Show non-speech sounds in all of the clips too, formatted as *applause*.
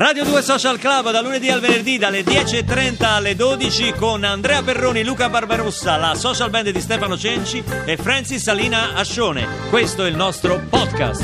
Radio 2 Social Club da lunedì al venerdì dalle 10.30 alle 12 con Andrea Perroni, Luca Barbarossa, la social band di Stefano Cenci e Francis Salina Ascione. Questo è il nostro podcast.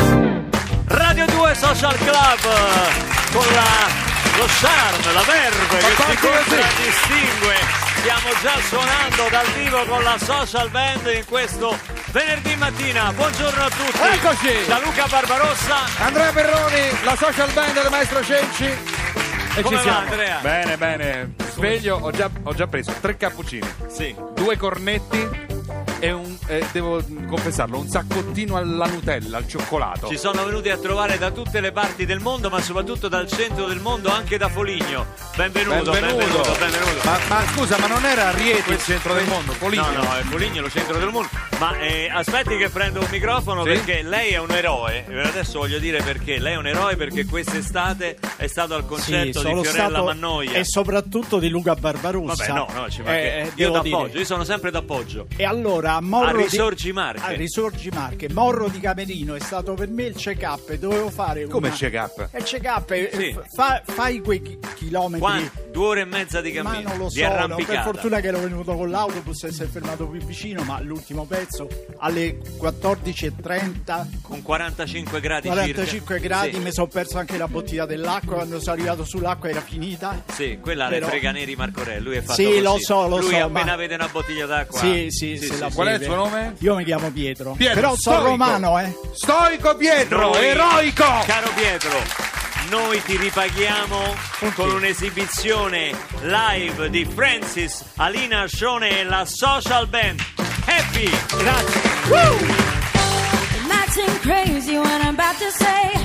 Radio 2 Social Club con la lo charme, la verve che si contraddistingue. Stiamo già suonando dal vivo con la social band in questo venerdì mattina. Buongiorno a tutti. Eccoci. Da Luca Barbarossa. Andrea Perroni, la social band del maestro Cenci. E Come ci va siamo. Andrea? Bene, bene. Sveglio, ho già, ho già preso tre cappuccini, Sì. due cornetti e un, eh, devo confessarlo, un saccottino alla Nutella, al cioccolato. Ci sono venuti a trovare da tutte le parti del mondo, ma soprattutto dal centro del mondo, anche da Foligno. Benvenuto, benvenuto, benvenuto. Ma, ma scusa, ma non era Rieti il centro del mondo? Foligno? No, no, è Foligno lo centro del mondo. Ma eh, aspetti che prendo un microfono Sì? perché lei è un eroe. E Adesso voglio dire perché. Lei è un eroe perché quest'estate è stato al concerto sono di Fiorella stato- Mannoia. e soprattutto di Luca Barbarossa. Vabbè, no, no, ci Eh, manca- eh, Io d'appoggio, dire. io sono sempre d'appoggio. E allora a Morro A di- Risorgi Marche. a Risorgi Marche, Morro di Camerino è stato per me il check-up e dovevo fare Come una- il check-up? Il check-up è- Sì. fa- fai quei chi- chilometri Quanti? Due ore e mezza di ma cammino, non lo di so, no, per fortuna che ero venuto con l'autobus e si è fermato più vicino, ma l'ultimo pezzo alle 14.30 Con 45 gradi 45 circa. gradi Sì. mi sono perso anche la bottiglia dell'acqua quando sono arrivato sull'acqua era finita Sì, quella Però- le frega neri Marco Re, lui è fatto Sì, così. lo so, lo lui so, appena ma- vede una bottiglia d'acqua. Sì, sì, se la Qual è il suo nome? Io mi chiamo Pietro. Pietro, Però sono storico. romano, eh. Stoico Pietro, Noi- eroico! Caro Pietro, noi ti ripaghiamo con un'esibizione live di Francis, Alina Scione e la social band. Happy! Grazie. It might seem crazy what I'm about to say.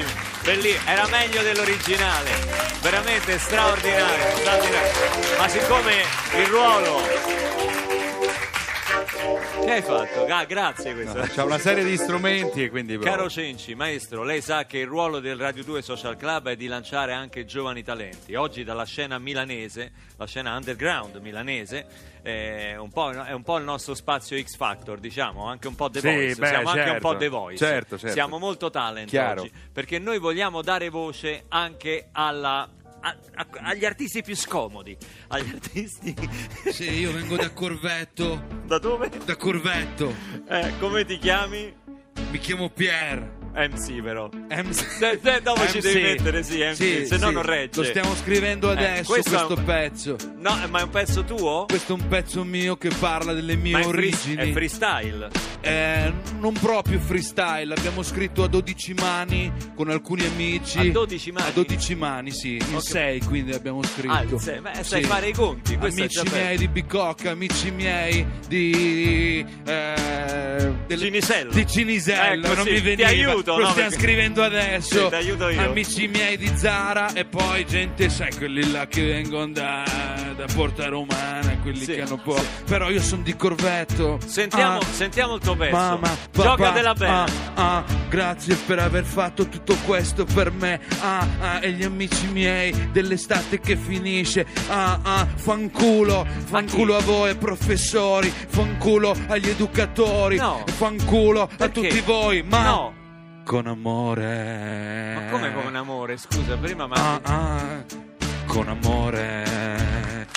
Grazie. bravissimo. Belli- era meglio dell'originale, veramente straordinario, straordinario. Ma siccome il ruolo. Che hai fatto? Ah, grazie questo. C'ha una serie di strumenti e quindi... Caro Cenci, maestro, lei sa che il ruolo del Radio 2 Social Club è di lanciare anche giovani talenti. Oggi dalla scena milanese, la scena underground milanese, è un po', è un po' il nostro spazio X Factor, diciamo, anche un po' The Sì, Voice. beh, Siamo anche un certo. po' The Voice. Certo, certo. Siamo molto talent Chiaro. oggi, perché noi vogliamo dare voce anche alla... a- a- agli artisti più scomodi, agli artisti *laughs* Sì, io vengo da Corvetto. da dove? Da Corvetto. Eh, come ti chiami? Mi chiamo Pier. MC però. MC. *laughs* Se- se dopo ci MC. devi mettere, sì, MC, se no sì. non regge. Lo stiamo scrivendo Eh, adesso questo è questo un- pezzo. No, eh, ma è un pezzo tuo? Questo è un pezzo mio che parla delle mie Ma è, free- origini. è freestyle. Eh, non proprio freestyle, abbiamo scritto a 12 mani con alcuni amici. A 12 mani? A 12 mani, sì, in Ok. 6 quindi abbiamo scritto. Ah, sei- beh, sai Sì. fare i conti, questo Amici miei di Bicocca, amici miei di. Eh, del- Cinisello. Di Cinisello, Ecco, non sì, mi ti veniva. Aiuto, Lo no, stiamo perché- scrivendo adesso. Sì, aiuto io. Amici miei di Zara e poi gente, sai, quelli là che vengono da, da Porta Romana, quelli Sì, che hanno po'. sì. Però io sono di Corvetto. Sentiamo, Ah, sentiamo il tuo pezzo. Mamma, Giocatela papà, bene. ah, ah, grazie per aver fatto tutto questo per me. Ah, ah, e gli amici miei dell'estate che finisce. Ah, ah, fanculo, fanculo a voi professori, fanculo agli educatori, No. fanculo a Perché? tutti voi, ma No, con amore. ma come con amore? Scusa, prima ma... Ah, ah, con amore.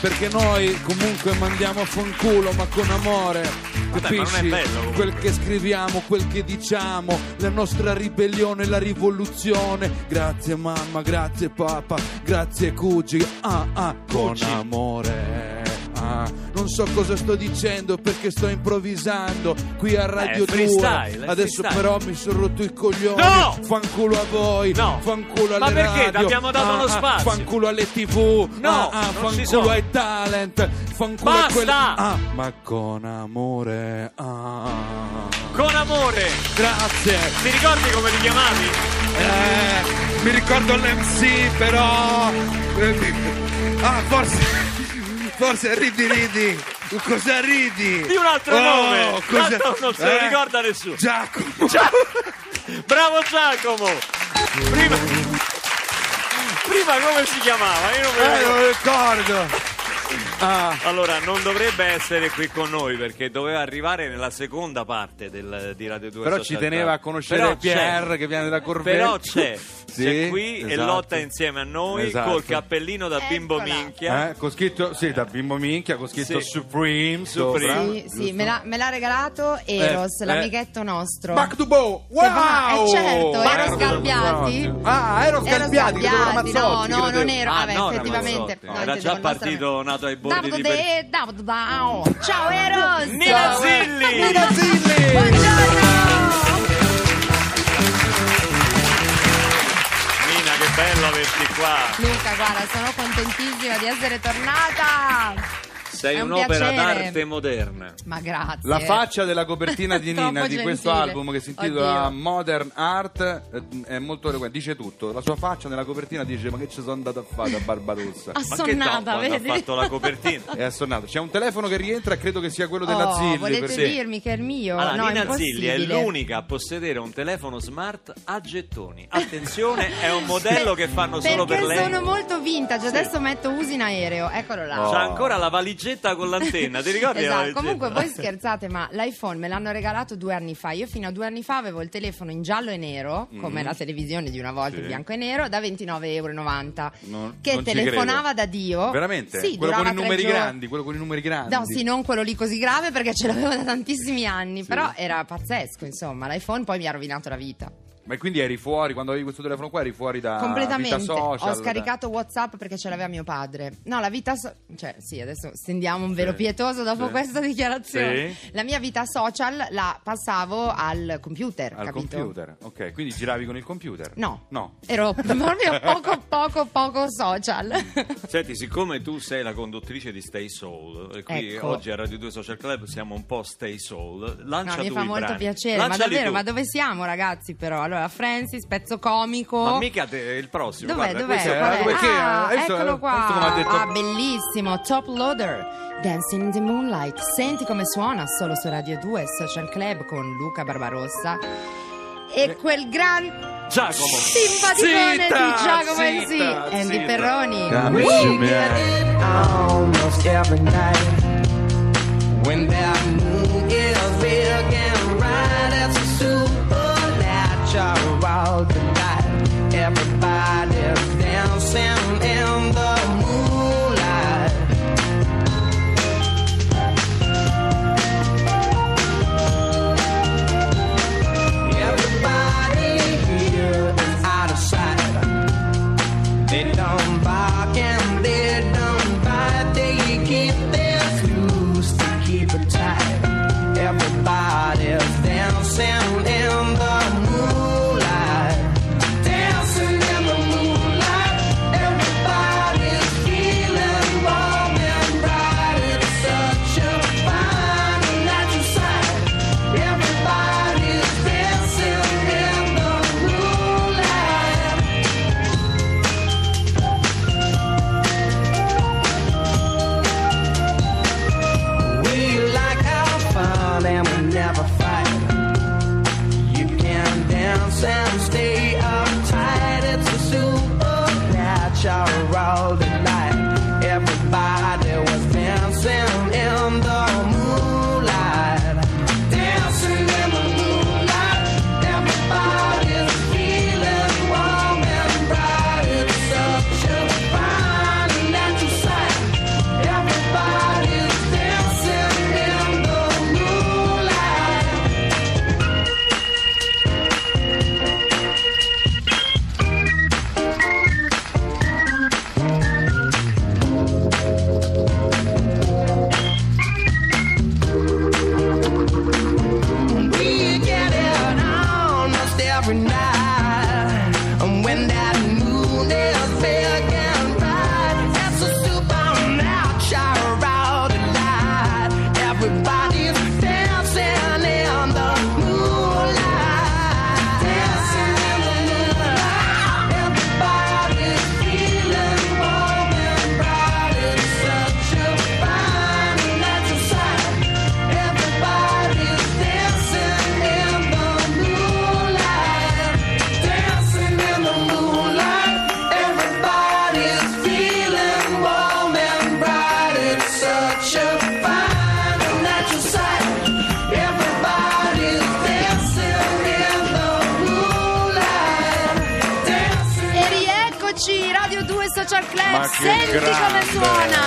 Perché noi comunque mandiamo a fanculo, ma con amore. Vabbè, Capisci? bello, quel che scriviamo, quel che diciamo, la nostra ribellione, la rivoluzione. Grazie mamma, grazie papà, grazie Cugi. Ah, ah, con Cugi. amore. Ah, non so cosa sto dicendo perché sto improvvisando qui a Radio è 2. freestyle, è Adesso freestyle. però mi sono rotto i coglioni. No! Fanculo a voi, No! fanculo alle Ma perché? radio. T'abbiamo dato Ah, uno ah, spazio. fanculo alle tv. No, ah, ah, fanculo ai talent. Fanculo Basta! a quelli. Ah, ma con amore. Ah. Con amore! Grazie. Ti ricordi come ti chiamavi? Eh, mi ricordo l'MC, però. eh, Ah, forse. Forse ridi, ridi. Cosa ridi? Di un altro Oh, nome! cosa- Tanto non se lo eh, ricorda nessuno. Giacomo. Bravo Giacomo! Prima... Prima come si chiamava? Io non me lo Eh, ricordo. Ah. Allora, non dovrebbe essere qui con noi perché doveva arrivare nella seconda parte del- di Radio 2 Però Social ci teneva Club. a conoscere Però Pierre che viene da Corvetto. Però c'è, *laughs* Sì, c'è qui e esatto. lotta insieme a noi Esatto. col cappellino da bimbo Eccola. minchia. Eh, con scritto, sì, da bimbo minchia, con scritto Sì. Supreme, Supreme. Sì, sì, me l'ha, me l'ha regalato Eros, Eh, l'amichetto nostro. Back to Bow! Wow! Va- eh, certo, Back ero to Sgalbiati. Bow. Ah, ero Ero Sgalbiati, credevo era Sgalbiati, Mazzotti, no, no, non ero, Ah, vabbè, effettivamente. No, Era già partito, nato ai bordi di Davide, Davide, Ciao Eros! Nina Zilli! Nina Zilli! Buongiorno! Mina, che bello averti qua. Luca, guarda, sono contentissima di essere tornata! Sei È un un'opera piacere. d'arte moderna. Ma grazie. La faccia della copertina *laughs* di Nina di questo gentile. album che si intitola Oddio. Modern Art eh, è molto eloquente, dice tutto. La sua faccia nella copertina dice: Ma che ci sono andato a fare a Barbarossa? *laughs* Ma che Assonnata, quando ha vedi? fatto la copertina. *laughs* È assonnato. C'è un telefono che rientra credo che sia quello della Oh, Zilli. volete perché- dirmi che è il mio? Allora, no, è Nina Zilli è l'unica a possedere un telefono smart a gettoni. Attenzione, è un modello che fanno solo per Perché lei. sono molto vintage, adesso metto usi in aereo, eccolo là. Oh. C'ha ancora la valigetta con l'antenna, ti ricordi Esatto, comunque voi scherzate, ma l'iPhone me l'hanno regalato due anni fa. Io fino a due anni fa avevo il telefono in giallo e nero, come la televisione di una volta Sì. in bianco e nero, da 29,90 euro. Non- che non telefonava da Dio. Veramente? Sì, quello con i numeri giorni. grandi, quello con i numeri grandi. No, sì, non quello lì così grave perché ce l'avevo da tantissimi anni, però era pazzesco, insomma, l'iPhone poi mi ha rovinato la vita. Ma quindi eri fuori, quando avevi questo telefono qua, eri fuori da Completamente. vita social. Ho scaricato WhatsApp perché ce l'aveva mio padre. No, la vita so- cioè, sì, adesso stendiamo un velo Sì. pietoso dopo Sì. questa dichiarazione. Sì. La mia vita social la passavo al computer, Al capito? computer, ok, quindi giravi con il computer? No. No. Ero *laughs* proprio poco poco poco social. *laughs* Senti, siccome tu sei la conduttrice di Stay Soul, e qui Ecco. oggi a Radio 2 Social Club siamo un po' Stay Soul, lancia No, mi tu fa i molto brani. piacere, ma Lanciali davvero, tu. ma dove siamo ragazzi però? Allora, Francis, pezzo comico. Ma mica te, il prossimo. Dov'è? guarda, Dov'è? è- perché, Ah, hai visto- eccolo qua. detto- Ah, bellissimo. Top Loader. Dancing in the Moonlight. Senti come suona solo su Radio 2 Social Club con Luca Barbarossa. E quel gran Giacomo. simpaticone di Giacomo MC. Andy zitta. Perroni. Almost every night. When that moon is big and supernatural delight. Everybody's dancing in Ma che Senti come grande. suona!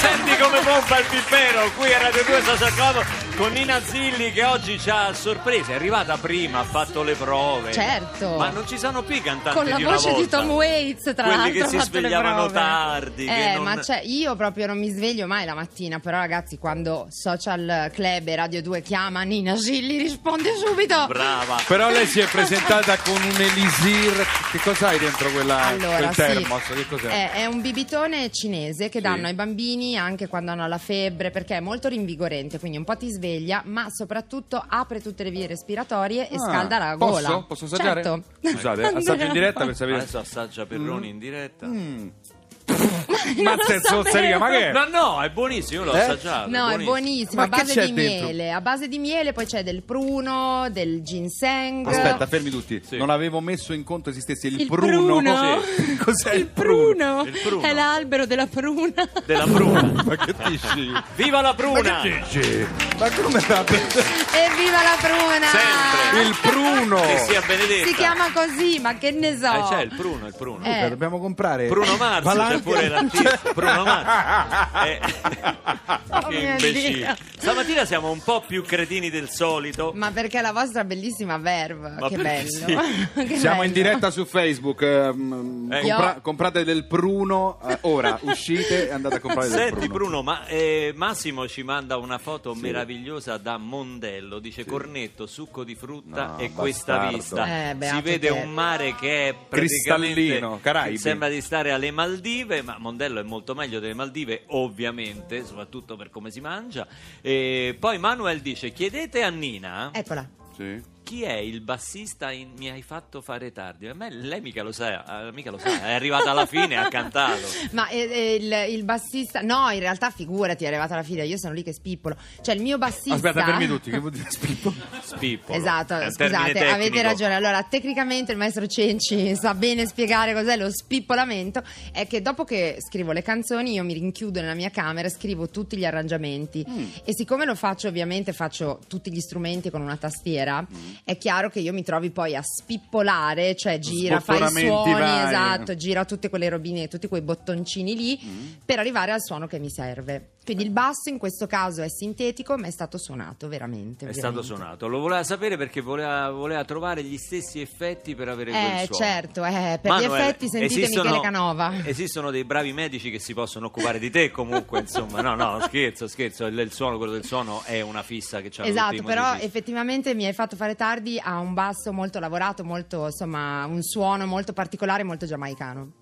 Senti come pompa il pippero qui a Radio 2 Social Club con Nina Zilli che oggi ci ha sorprese. È arrivata prima, ha fatto le prove. Certo. Ma non ci sono più i cantanti Con la di una voce di volta. Tom Waits, tra Quelli l'altro. che ha si svegliavano tardi. che Eh, non- ma cioè, io proprio non mi sveglio mai la mattina, però ragazzi, quando Social Club e Radio 2 chiama Nina Zilli risponde subito. Brava. Però lei si è presentata con un elisir. Che cos'hai dentro quella, Allora, quel sì. termos? Che cos'è? È, è un bibitone cinese che danno ai bambini anche quando hanno la febbre perché è molto rinvigorente, quindi un po' ti sveglia, ma soprattutto apre tutte le vie respiratorie e Ah, scalda la posso? gola. Posso assaggiare? Certo. Scusate, *laughs* assaggio in diretta per sapere. Adesso assaggia Perroni in diretta. Mazza *laughs* e zozzeria, ma che è? No, no, è buonissimo, l'ho Eh? assaggiato. No, è buonissimo. buonissimo, Ma a che base di dentro? miele. A base di miele poi c'è del pruno, del ginseng. Aspetta, fermi tutti. Sì. Non avevo messo in conto esistesse il, Il pruno. pruno? *laughs* Sì. Cos'è il, Il pruno. Il pruno. È l'albero della pruna. Della pruna. *laughs* Ma che dici? Viva la pruna! dici? Ma come va? *laughs* Evviva la pruna! Sempre. Il pruno! Che sia benedetta. Si chiama così, ma che ne so. Eh, c'è il pruno, il pruno. Eh. Dobbiamo comprare Bruno Mars, c'è pure l'artista. Bruno Mars. Eh, Oh che imbecille. Stamattina siamo un po' più cretini del solito. Ma perché la vostra bellissima verve, Ma che bello. *laughs* Che Siamo in bello. diretta su Facebook. ehm, Eh. compra- comprate del pruno. eh, ora uscite e andate a comprare del Senti pruno. Bruno, ma eh, Massimo ci manda una foto meravigliosa da Mondello, dice cornetto, succo di frutta No, e questa bastardo. vista. Eh, beato si vede te. un mare che è praticamente Cristallino, Caraibi. sembra di stare alle Maldive, ma Mondello è molto meglio delle Maldive, ovviamente, soprattutto per come si mangia. E poi Manuel dice: "Chiedete a Nina Eccola. Sì. Chi è il bassista in Mi hai fatto fare tardi?". A me lei mica lo sa, eh, mica lo sa, è arrivata alla fine e ha cantato. *laughs* Ma eh, eh, il, il bassista, no, in realtà figurati, è arrivata alla fine, io sono lì che spippolo. Cioè, il mio bassista. Aspetta, fermi tutti. Che vuol dire spippo? Spippolo. Esatto, termine scusate, avete ragione. Allora, tecnicamente il maestro Cenci sa bene spiegare cos'è lo spippolamento. È che dopo che scrivo le canzoni, io mi rinchiudo nella mia camera e scrivo tutti gli arrangiamenti. Mm. E siccome lo faccio, ovviamente, faccio tutti gli strumenti con una tastiera, Mm. È chiaro che io mi trovi poi a spippolare, cioè gira, fa i suoni, vari. esatto, gira tutte quelle robine, tutti quei bottoncini lì Mm. per arrivare al suono che mi serve. Quindi il basso in questo caso è sintetico, ma è stato suonato veramente. È stato ovviamente. suonato, lo voleva sapere perché voleva, voleva trovare gli stessi effetti per avere quel Eh, suono. certo, eh, per Manuel, gli effetti sentite esistono- Michele Canova. Esistono dei bravi medici che si possono occupare di te comunque, insomma, no, no, scherzo, scherzo, il, il suono, quello del suono è una fissa che c'ha Esatto, però musicisti. effettivamente mi hai fatto fare tardi a un basso molto lavorato, molto, insomma, un suono molto particolare, molto giamaicano.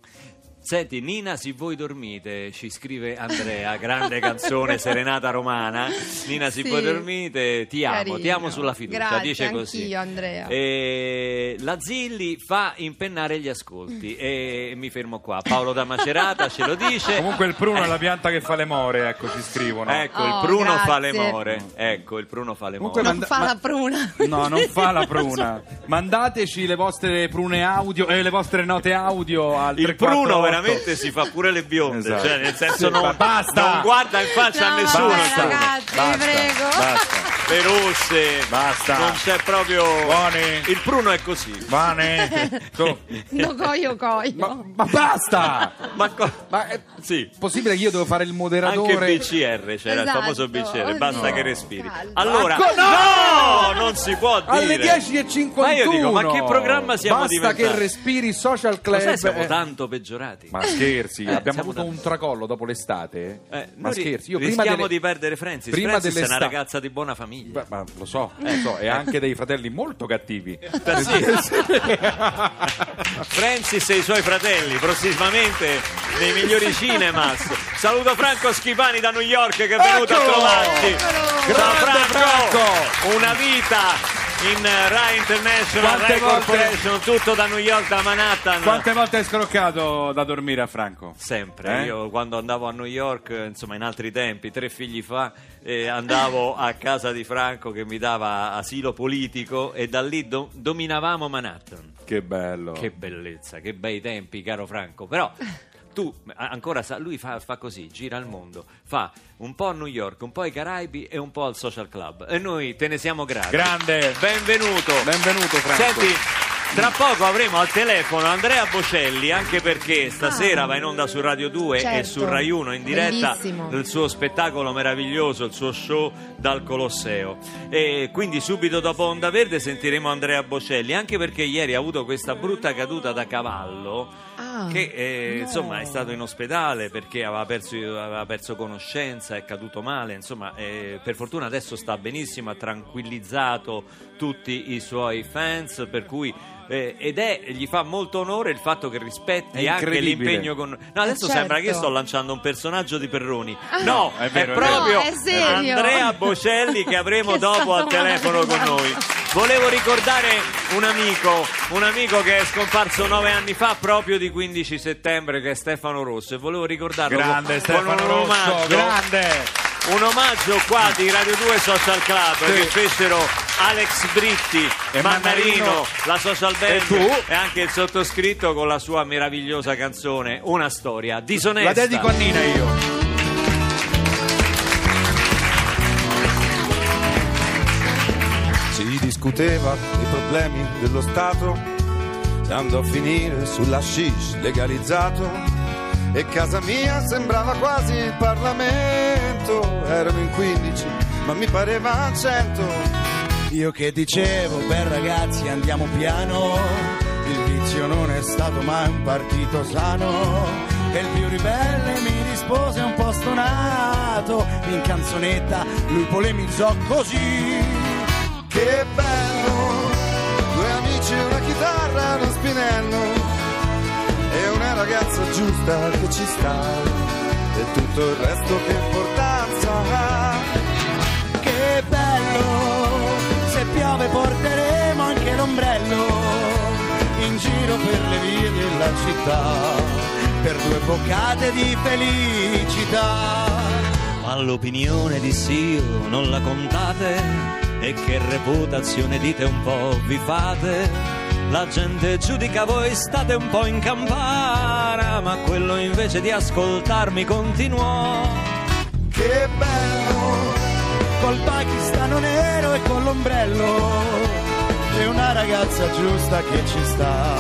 Senti, Nina, se voi dormite, ci scrive Andrea, grande canzone *laughs* serenata romana. Nina, se Sì. voi dormite, ti amo, Carino. ti amo sulla fiducia, Grazie, dice così. anch'io, Andrea. E la Zilli fa impennare gli ascolti e mi fermo qua. Paolo da Macerata ce lo dice. Comunque il pruno è la pianta che fa le more, ecco, ci scrivono. Ecco, Oh, il pruno fa le grazie. more. Ecco, il pruno fa le Comunque more. Non manda- fa ma- la pruna. No, non fa la *laughs* pruna. Mandateci le vostre prune audio e le vostre note audio al Il 348. pruno veramente si fa pure le bionde, Esatto. cioè nel senso Sì, non, basta! non guarda in faccia No, a nessuno. vabbè, ragazzi, vi prego. Basta. Le rosse, Basta. non c'è proprio. Buoni. Il pruno è così. Vane. *laughs* Tu. No coio coio. Ma, ma basta! Ma, co- Ma è sì. possibile che io devo fare il moderatore? Anche BCR c'era il Esatto. famoso BCR, Oddio. basta che No. respiri. Caldo. Allora, no! no, non si può dire. Alle 10.51 Ma io dico, ma che programma siamo Basta diventati? che respiri social club Cos'è, siamo eh. tanto peggiorati. Ma scherzi, Eh, abbiamo siamo avuto tanto- un tracollo dopo l'estate? Eh, ma scherzi, io prima rischiamo delle- di perdere Francis. prima Francis è una ragazza di buona famiglia. Beh, ma lo so, lo so, e anche dei fratelli molto cattivi. *laughs* Eh, sì. Francis e i suoi fratelli prossimamente nei migliori cinemas. Saluto Franco Schipani da New York che è venuto a Eccolo! trovarci. Eccolo! Grande Franco! Franco! Una vita in Rai International, Quante Rai volte- Corporation, tutto da New York a Manhattan. Quante volte hai scroccato da dormire a Franco? Sempre, Eh? io quando andavo a New York, insomma in altri tempi, tre figli fa, eh, andavo a casa di Franco che mi dava asilo politico e da lì do- dominavamo Manhattan. Che bello. Che bellezza, che bei tempi, caro Franco. Però tu ancora sa, lui fa, fa così, gira il mondo, fa un po' a New York, un po' ai Caraibi e un po' al Social Club. E noi te ne siamo grati. Grande. Benvenuto. Benvenuto Franco. Senti, Tra poco avremo al telefono Andrea Bocelli, anche perché stasera va in onda su Radio 2 e Certo. su Rai 1 in diretta Bellissimo. del suo spettacolo meraviglioso, il suo show dal Colosseo. E quindi subito dopo Onda Verde sentiremo Andrea Bocelli, anche perché ieri ha avuto questa brutta caduta da cavallo. Ah, che eh, no. insomma è stato in ospedale perché aveva perso, aveva perso conoscenza, è caduto male, insomma eh, per fortuna adesso sta benissimo, ha tranquillizzato tutti i suoi fans, per cui eh, ed è, gli fa molto onore il fatto che rispetti anche l'impegno con... No, adesso Eh, sembra che certo. sto lanciando un personaggio di Perroni. No, è è, vero, è proprio. No, è. Andrea Bocelli che avremo *laughs* Che dopo al telefono con noi. Volevo ricordare un amico, un amico che è scomparso nove anni fa, proprio di 15 settembre, che è Stefano Rosso. E volevo ricordarlo Grande con, con Stefano un Rosso, omaggio. grande! Un omaggio qua di Radio 2 Social Club Sì. che fecero Alex Britti, E Mannarino, Mannarino. la social band E tu? e anche il sottoscritto con la sua meravigliosa canzone Una storia disonesta. La dedico a Nina io. Si discuteva dei problemi dello Stato, andò a finire sulla shish legalizzato e casa mia sembrava quasi il Parlamento. Erano in 15, ma mi pareva 100. Io che dicevo, per ragazzi andiamo piano, il vizio non è stato mai un partito sano. E il più ribelle mi rispose un po' stonato, in canzonetta lui polemizzò così. Che bello, due amici, una chitarra, uno spinello e ragazza giusta che ci sta e tutto il resto che importanza ha. Che bello, se piove porteremo anche l'ombrello in giro per le vie della città, per due boccate di felicità. Ma l'opinione di Sio non la contate e che reputazione dite un po' vi fate? La gente giudica voi state un po' in campana, ma quello invece di ascoltarmi continuò. Che bello, col pakistano nero e con l'ombrello e una ragazza giusta che ci sta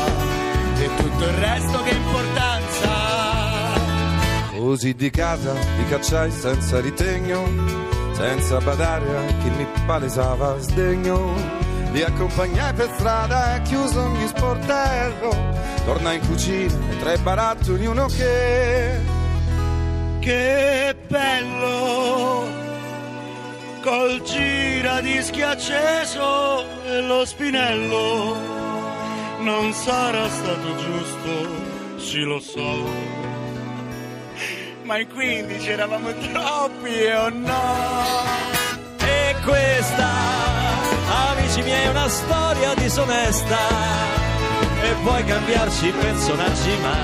e tutto il resto che importanza Così di casa li cacciai senza ritegno, senza badare a chi mi palesava sdegno. Li accompagnai per strada e chiuso ogni sportello. Tornai in cucina e tra i barattoli uno che che bello. Col gira di acceso e lo spinello. Non sarà stato giusto sì lo so. Ma in 15 eravamo troppi o no onesta e puoi cambiarci i personaggi ma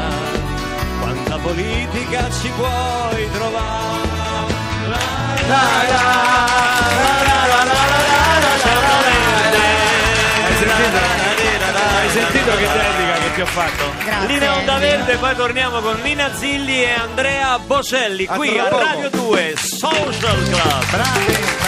quanta politica ci puoi trovare hai sentito che dedica che ti ho fatto? Grazie. Linea Onda Verde, poi torniamo con Nina Zilli e Andrea Bocelli qui a, a Radio 2 Social Club. Bravi.